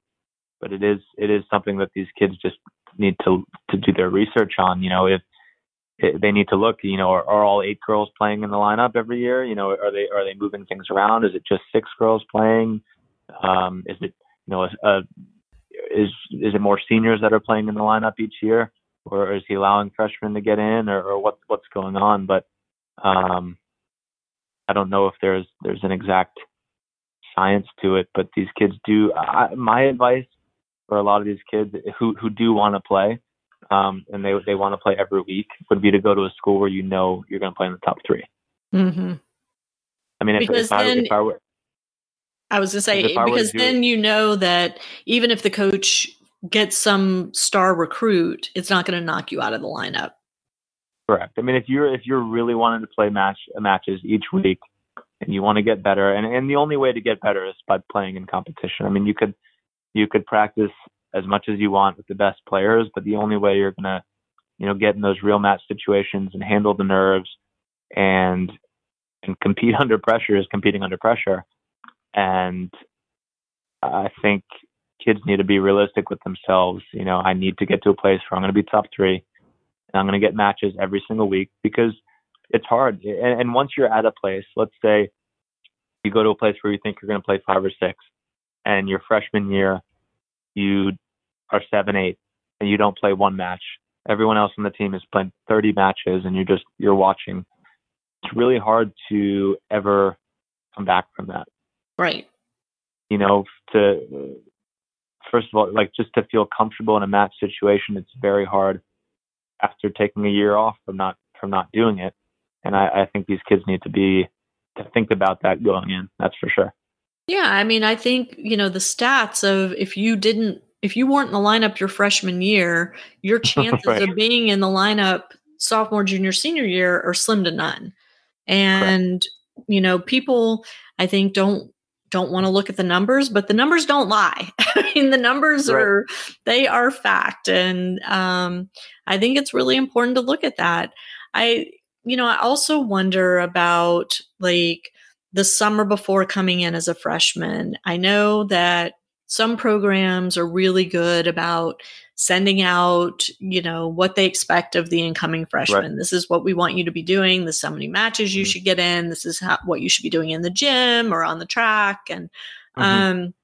but it is it is something that these kids just need to to do their research on. You know, if they need to look. You know, are, are, all eight girls playing in the lineup every year? You know, are they are they moving things around? Is it just six girls playing? Um, is it you know a, a, is is it more seniors that are playing in the lineup each year, or is he allowing freshmen to get in, or, or what what's going on? But um, I don't know if there's there's an exact science to it. But these kids do. I, my advice for a lot of these kids who who do want to play um, and they they want to play every week would be to go to a school where you know you're going to play in the top 3 mm-hmm. I mean, if, because if, then, if I were, I was going to say because then you know that even if the coach gets some star recruit, it's not going to knock you out of the lineup. Correct. I mean, if you're if you're really wanting to play match matches each week and you want to get better, and and the only way to get better is by playing in competition. I mean, you could you could practice as much as you want with the best players, but the only way you're gonna, you know, get in those real match situations and handle the nerves and and compete [laughs] under pressure is competing under pressure. And I think kids need to be realistic with themselves. You know, I need to get to a place where I'm going to be top three, and I'm going to get matches every single week because it's hard. And, and once you're at a place, let's say you go to a place where you think you're going to play five or six, and your freshman year you are seven eight and you don't play one match. Everyone else on the team is playing 30 matches, and you're just you're watching. It's really hard to ever come back from that. Right. You know, to first of all, like just to feel comfortable in a match situation, it's very hard after taking a year off from not from not doing it. And I, I think these kids need to be to think about that going in. That's for sure. Yeah, I mean, I think, you know, the stats of if you didn't if you weren't in the lineup your freshman year, your [laughs] chances right. of being in the lineup sophomore, junior, senior year are slim to none. And Correct. you know, people I think don't don't want to look at the numbers, but the numbers don't lie. [laughs] I mean, the numbers right. are they are fact, and um, I think it's really important to look at that. I you know, I also wonder about like the summer before coming in as a freshman. I know that some programs are really good about sending out, you know, what they expect of the incoming freshman. Right. This is what we want you to be doing. This is how many matches you mm-hmm. should get in. This is how, what you should be doing in the gym or on the track. And, mm-hmm. um,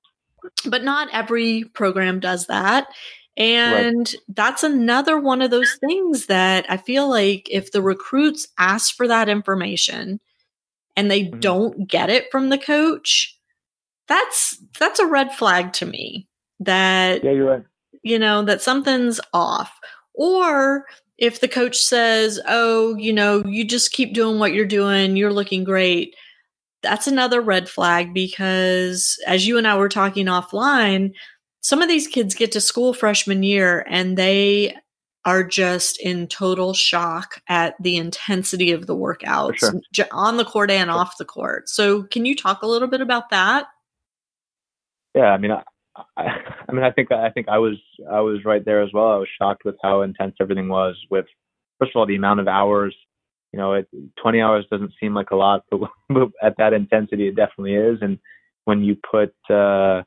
but not every program does that. And right. that's another one of those things that I feel like if the recruits ask for that information, and they mm-hmm. don't get it from the coach, that's that's a red flag to me. That Yeah, you're right. You know, that something's off. Or if the coach says, "Oh, you know, you just keep doing what you're doing, you're looking great." That's another red flag because as you and I were talking offline, some of these kids get to school freshman year and they are just in total shock at the intensity of the workouts sure. on the court and off the court. So, can you talk a little bit about that? Yeah, I mean, I, I, mean, I think I think I was I was right there as well. I was shocked with how intense everything was. With first of all, the amount of hours. You know, it, 20 hours doesn't seem like a lot, but, [laughs] but at that intensity, it definitely is. And when you put uh,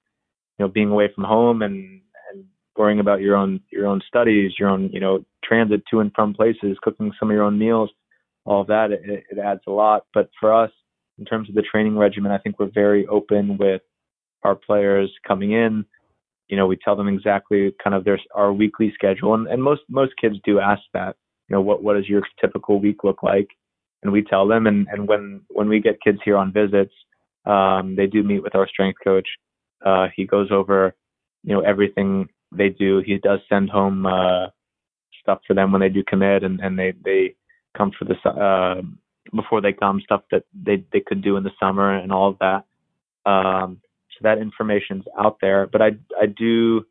you know being away from home and and worrying about your own your own studies, your own you know transit to and from places, cooking some of your own meals, all of that it, it adds a lot. But for us, in terms of the training regimen, I think we're very open with our players coming in. You know, we tell them exactly kind of their our weekly schedule, and, and most most kids do ask that. You know, what what does your typical week look like? And we tell them, and and when when we get kids here on visits, um, they do meet with our strength coach. Uh, he goes over, you know, everything they do. He does send home uh, stuff for them when they do commit, and and they they come for the uh, before they come stuff that they they could do in the summer and all of that. Um, so that information's out there. But I I do,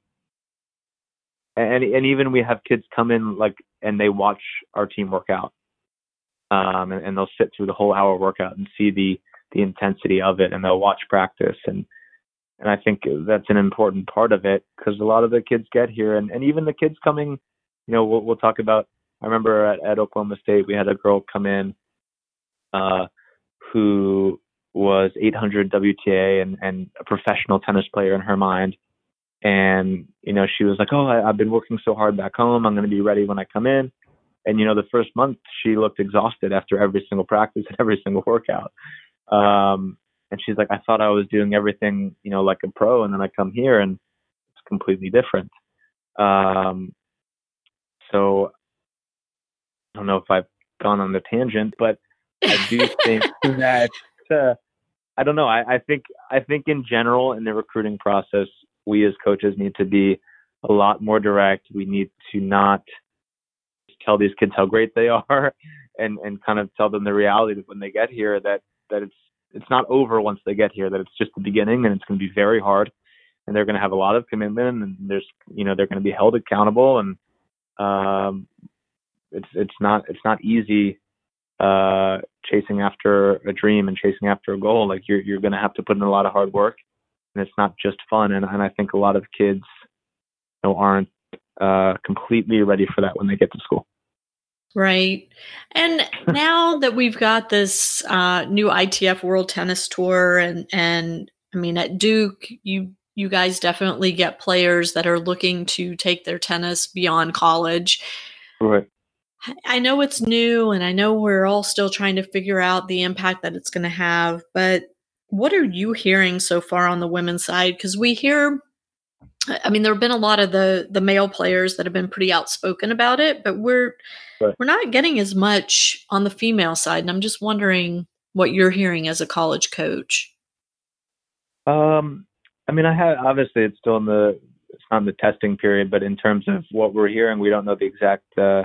and and even we have kids come in like and they watch our team work out, um, and, and they'll sit through the whole hour workout and see the the intensity of it, and they'll watch practice and. And I think that's an important part of it because a lot of the kids get here, and, and even the kids coming, you know, we'll, we'll talk about. I remember at, at Oklahoma State, we had a girl come in uh, who was 800 WTA and, and a professional tennis player in her mind. And, you know, she was like, Oh, I, I've been working so hard back home. I'm going to be ready when I come in. And, you know, the first month she looked exhausted after every single practice [laughs] and every single workout. Um, and she's like, I thought I was doing everything, you know, like a pro. And then I come here and it's completely different. Um, so I don't know if I've gone on the tangent, but I do [laughs] think that uh, I don't know. I, I think I think in general in the recruiting process, we as coaches need to be a lot more direct. We need to not tell these kids how great they [laughs] are, and and kind of tell them the reality that when they get here that that it's it's not over once they get here. That it's just the beginning, and it's going to be very hard, and they're going to have a lot of commitment, and there's you know they're going to be held accountable, and um, it's it's not it's not easy uh, chasing after a dream and chasing after a goal. Like you're you're going to have to put in a lot of hard work, and it's not just fun. And and I think a lot of kids, you know, aren't uh, completely ready for that when they get to school. Right. And [laughs] now that we've got this uh, new ITF World Tennis Tour, and and I mean at Duke, you you guys definitely get players that are looking to take their tennis beyond college. Right. I know it's new and I know we're all still trying to figure out the impact that it's going to have, but what are you hearing so far on the women's side? Because we hear, I mean, there have been a lot of the the male players that have been pretty outspoken about it, but we're right. we're not getting as much on the female side, and I'm just wondering what you're hearing as a college coach. Um, I mean, I have obviously it's still in the it's not in the testing period, but in terms of what we're hearing, we don't know the exact. Uh,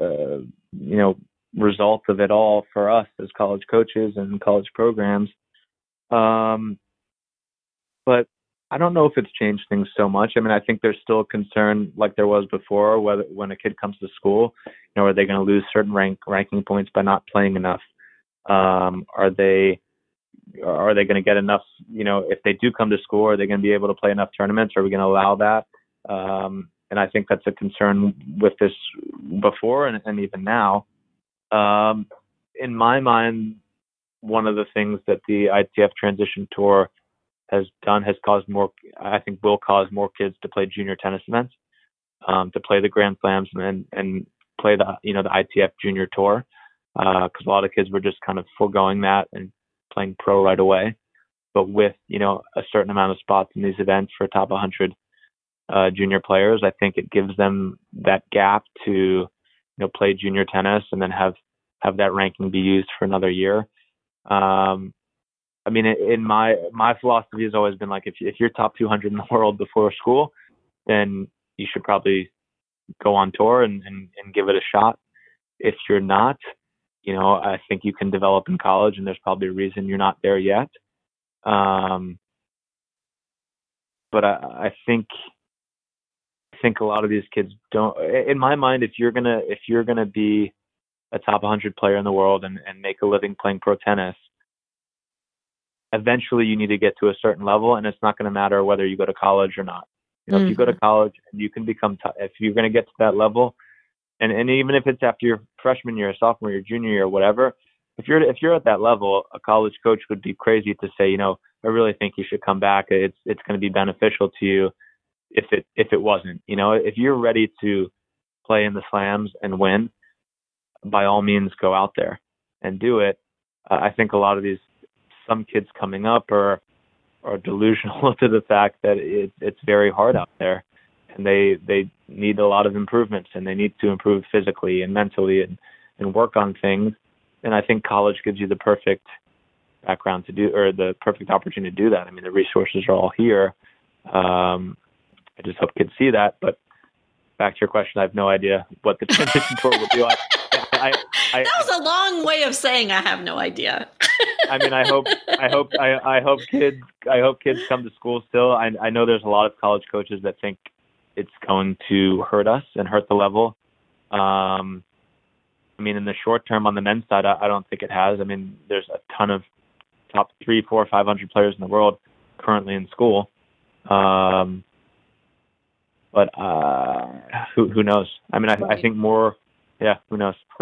uh, you know result of it all for us as college coaches and college programs. Um, but I don't know if it's changed things so much. I mean, I think there's still concern, like there was before, whether when a kid comes to school, you know, are they going to lose certain rank ranking points by not playing enough? Um, are they are they going to get enough? You know, if they do come to school, are they going to be able to play enough tournaments? Are we going to allow that? Um, and I think that's a concern with this before and, and even now. Um, in my mind, one of the things that the ITF Transition Tour has done has caused more, I think, will cause more kids to play junior tennis events, um, to play the Grand Slams and and play the you know the ITF Junior Tour, because uh, a lot of kids were just kind of foregoing that and playing pro right away. But with you know a certain amount of spots in these events for top 100 uh, junior players. I think it gives them that gap to you know play junior tennis and then have have that ranking be used for another year. Um, I mean, in my my philosophy has always been like if if you're top 200 in the world before school, then you should probably go on tour and, and, and give it a shot. If you're not, you know, I think you can develop in college, and there's probably a reason you're not there yet. Um, but I, I think think a lot of these kids don't. In my mind, if you're gonna if you're gonna be a top 100 player in the world and, and make a living playing pro tennis, eventually you need to get to a certain level, and it's not going to matter whether you go to college or not. You know, mm-hmm. if you go to mm-hmm. college and you can become, t- if you're going to get to that level, and and even if it's after your freshman year, sophomore year, junior year, whatever, if you're if you're at that level, a college coach would be crazy to say, you know, I really think you should come back. It's it's going to be beneficial to you if it if it wasn't. You know, if you're ready to play in the slams and win, by all means go out there and do it. Uh, I think a lot of these some kids coming up are are delusional [laughs] to the fact that it, it's very hard out there, and they they need a lot of improvements and they need to improve physically and mentally and and work on things. And I think college gives you the perfect background to do or the perfect opportunity to do that. I mean, the resources are all here. Um, I just hope kids see that. But back to your question, I have no idea what the transition tour will be like. I, I, that was a long way of saying I have no idea. I mean, I hope, I hope, I, I hope kids, I hope kids come to school still. I, I know there's a lot of college coaches that think it's going to hurt us and hurt the level. Um, I mean, in the short term on the men's side, I, I don't think it has. I mean, there's a ton of top three, four, five hundred players in the world currently in school. Um, but uh, who who knows? I mean, I, right. I think more. Yeah, who knows? [laughs]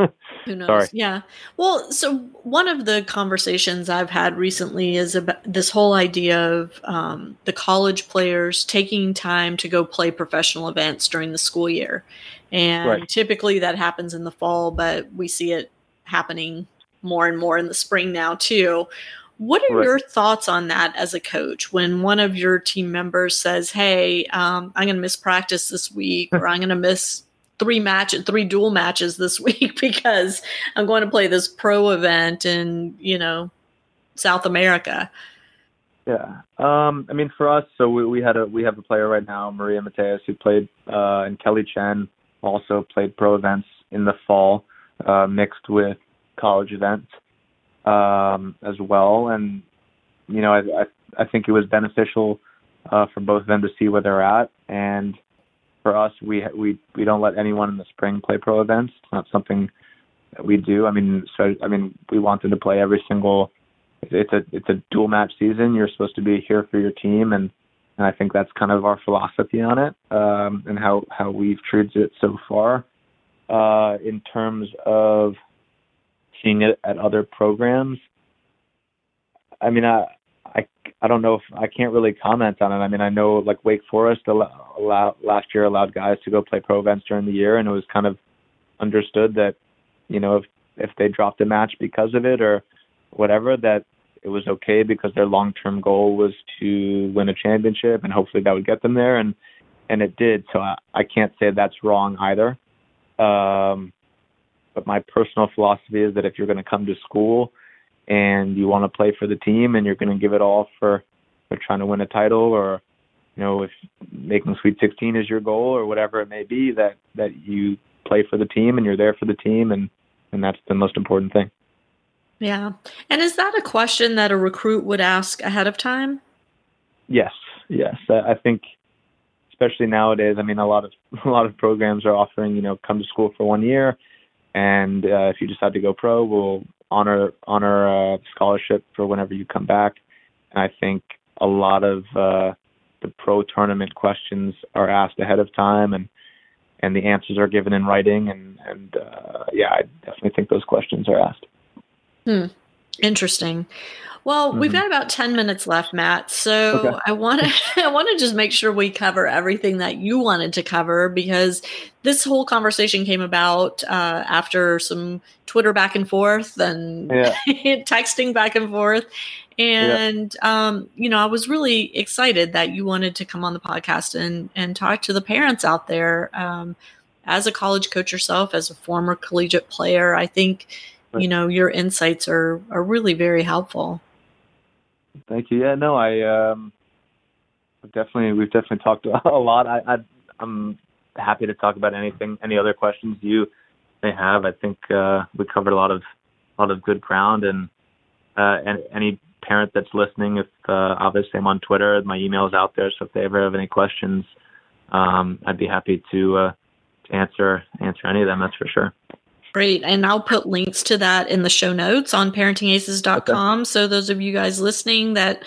who knows? Sorry. Yeah. Well, so one of the conversations I've had recently is about this whole idea of um, the college players taking time to go play professional events during the school year, and right. typically that happens in the fall, but we see it happening more and more in the spring now too. What are right. your thoughts on that as a coach when one of your team members says, "Hey, um, I'm going to miss practice this week, or I'm going to miss three match, three dual matches this [laughs] week because I'm going to play this pro event in you know South America." Yeah, um, I mean, for us, so we, we had a we have a player right now, Maria Mateas, who played, uh, and Kelly Chen also played pro events in the fall, uh, mixed with college events um, as well. And you know, I, I I think it was beneficial uh, for both of them to see where they're at. And for us, we we we don't let anyone in the spring play pro events. It's not something that we do. I mean, so I mean, we want them to play every single. It's a it's a dual match season. You're supposed to be here for your team, and and I think that's kind of our philosophy on it, um, and how how we've treated it so far. Uh, in terms of seeing it at other programs. I mean, I, I, I don't know if I can't really comment on it. I mean, I know like Wake Forest allow, last year allowed guys to go play pro events during the year, and it was kind of understood that, you know, if if they dropped a match because of it or whatever, that it was okay because their long term goal was to win a championship, and hopefully that would get them there, and and it did. So I, I can't say that's wrong either. Um, but my personal philosophy is that if you're going to come to school and you want to play for the team and you're going to give it all for, for trying to win a title or you know if making Sweet 16 is your goal or whatever it may be, that that you play for the team and you're there for the team and and that's the most important thing. Yeah. And is that a question that a recruit would ask ahead of time? Yes. Yes. I think especially nowadays, I mean a lot of [laughs] a lot of programs are offering, you know, come to school for one year and uh, if you decide to go pro, we'll honor honor uh, scholarship for whenever you come back. And I think a lot of uh, the pro tournament questions are asked ahead of time, and and the answers are given in writing. And and uh, yeah, I definitely think those questions are asked. Hmm. Interesting. Well, mm-hmm. we've got about 10 minutes left, Matt. So okay. I want to [laughs] I want to just make sure we cover everything that you wanted to cover because this whole conversation came about uh, after some Twitter back and forth and yeah. [laughs] texting back and forth. And yeah. um, you know, I was really excited that you wanted to come on the podcast and and talk to the parents out there. Um, as a college coach yourself, as a former collegiate player, I think you know your insights are are really very helpful. Thank you. Yeah, no, I um, definitely we've definitely talked [laughs] a lot. I, I I'm happy to talk about anything, any other questions you may have. I think uh, we covered a lot of a lot of good ground, and uh, and any parent that's listening, if uh, obviously I'm on Twitter, my email is out there, so if they ever have any questions, um, I'd be happy to uh, to answer answer any of them. That's for sure. Great. And I'll put links to that in the show notes on parentingaces.com. Okay. So those of you guys listening that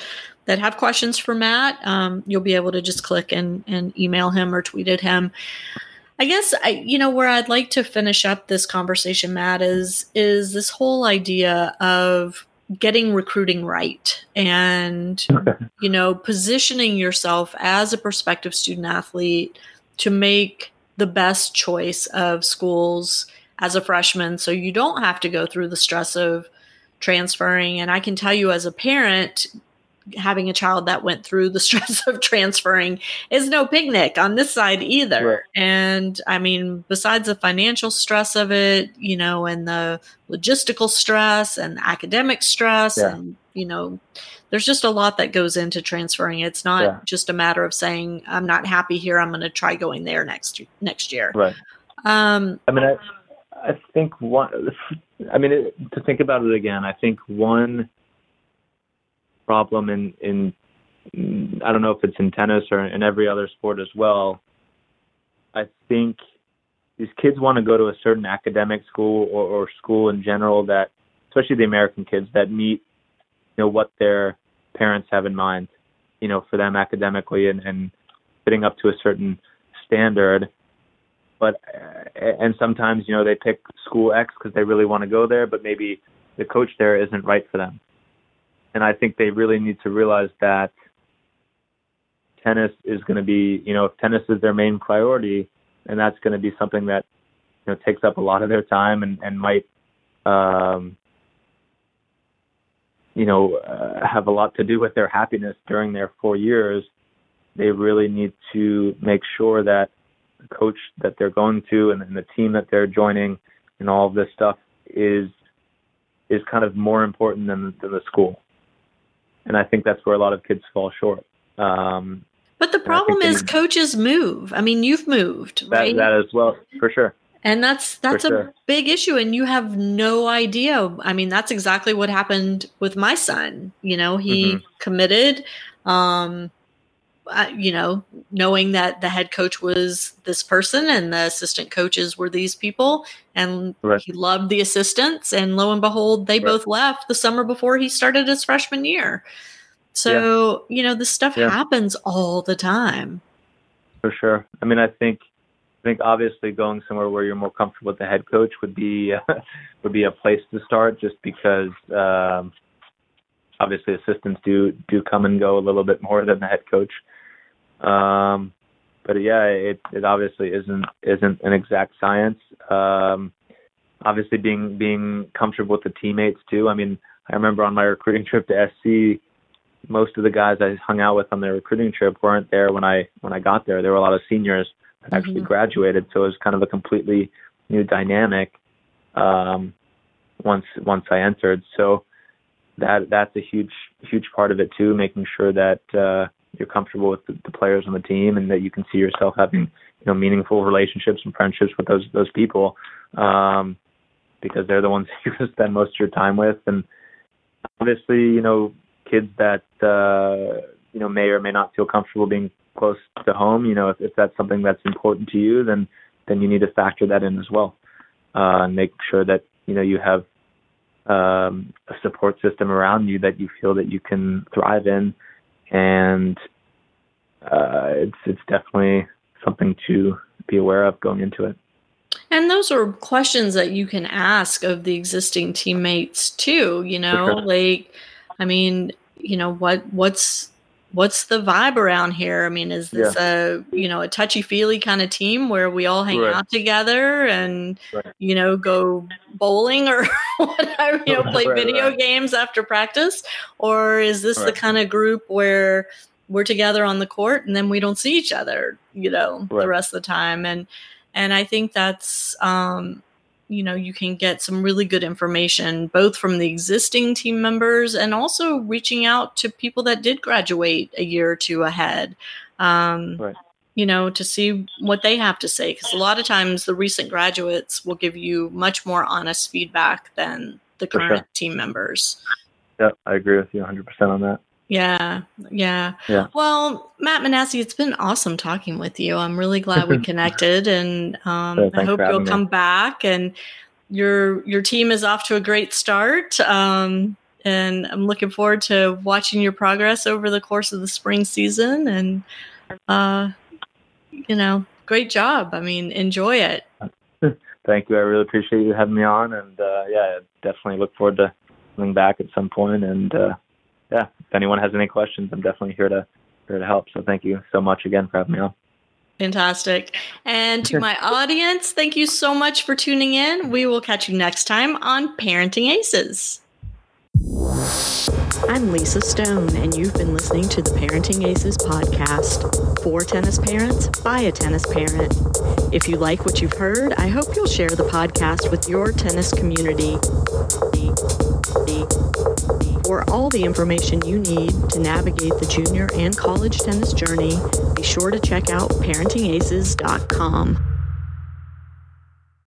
that have questions for Matt, um, you'll be able to just click and, and email him or tweet at him. I guess I, you know, where I'd like to finish up this conversation, Matt, is is this whole idea of getting recruiting right and you know positioning yourself as a prospective student athlete to make the best choice of schools as a freshman so you don't have to go through the stress of transferring and i can tell you as a parent having a child that went through the [laughs] stress of transferring is no picnic on this side either. Right. And I mean, besides the financial stress of it, you know, and the logistical stress and academic stress, yeah. and, you know, there's just a lot that goes into transferring. It's not yeah. just a matter of saying, I'm not happy here. I'm going to try going there next, next year. Right. Um, I mean, I, I think one, I mean, it, to think about it again, I think one, problem in in I don't know if it's in tennis or in every other sport as well. I think these kids want to go to a certain academic school or, or school in general that, especially the American kids, that meet, you know, what their parents have in mind, you know, for them academically and, and fitting up to a certain standard. But and sometimes you know they pick school X because they really want to go there, but maybe the coach there isn't right for them and I think they really need to realize that tennis is going to be, you know, if tennis is their main priority, and that's going to be something that you know takes up a lot of their time and and might um, you know uh, have a lot to do with their happiness during their four years. They really need to make sure that coach that they're going to and, and the team that they're joining and all of this stuff is is kind of more important than than the school and I think that's where a lot of kids fall short. Um, but the problem is they, coaches move. I mean, you've moved, that, right? That as well, for sure. And that's that's for a sure. big issue, and you have no idea. I mean, that's exactly what happened with my son. You know, he mm-hmm. committed. Um, you know, knowing that the head coach was this person and the assistant coaches were these people, and right. he loved the assistants. And lo and behold, they right. both left the summer before he started his freshman year. So, yeah. you know, this stuff yeah. happens all the time. For sure. I mean, I think, I think obviously going somewhere where you're more comfortable with the head coach would be uh, [laughs] would be a place to start, just because. Um, obviously assistants do do come and go a little bit more than the head coach. Um, but yeah, it it obviously isn't isn't an exact science. Um, obviously, being being comfortable with the teammates too. I mean, I remember on my recruiting trip to SC, most of the guys I hung out with on their recruiting trip weren't there when I when I got there. There were a lot of seniors that mm-hmm. actually graduated, so it was kind of a completely new dynamic um, once once I entered. So that that's a huge huge part of it too, making sure that uh, you're comfortable with the, the players on the team and that you can see yourself having you know meaningful relationships and friendships with those those people um, because they're the ones [laughs] you can spend most of your time with. And obviously you know kids that uh, you know may or may not feel comfortable being close to home you know if, if that's something that's important to you then then you need to factor that in as well uh, and make sure that you know you have um, a support system around you that you feel that you can thrive in and uh, it's it's definitely something to be aware of going into it. And those are questions that you can ask of the existing teammates too. You know, sure. like I mean, you know what what's what's the vibe around here? I mean, is this yeah. a you know a touchy feely kind of team where we all hang right. out together and right. you know go bowling or [laughs] whatever, you know, play right, video games after practice, or is this the kind of group where we're together on the court and then we don't see each other, you know, the rest of the time? And and I think that's um, you know you can get some really good information both from the existing team members and also reaching out to people that did graduate a year or two ahead um, right. you know to see what they have to say because a lot of times the recent graduates will give you much more honest feedback than the current sure. team members yeah i agree with you 100% on that yeah, yeah. Yeah. Well, Matt Manasse, it's been awesome talking with you. I'm really glad we [laughs] connected and um, yeah, I hope you'll come me. back and your your team is off to a great start. Um, and I'm looking forward to watching your progress over the course of the spring season and uh, you know, great job. I mean, enjoy it. [laughs] Thank you. I really appreciate you having me on, and uh, yeah, definitely look forward to coming back at some. And uh, yeah, if anyone has any questions, I'm definitely here to here to help. So thank you so much again for having me on. Fantastic. And to my audience, thank you so much for tuning in. We will catch you next time on Parenting Aces. I'm Lisa Stone, and you've been listening to the Parenting Aces podcast for tennis parents by a tennis parent. If you like what you've heard, I hope you'll share the podcast with your tennis community. For all the information you need to navigate the junior and college tennis journey, be sure to check out parentingaces.com.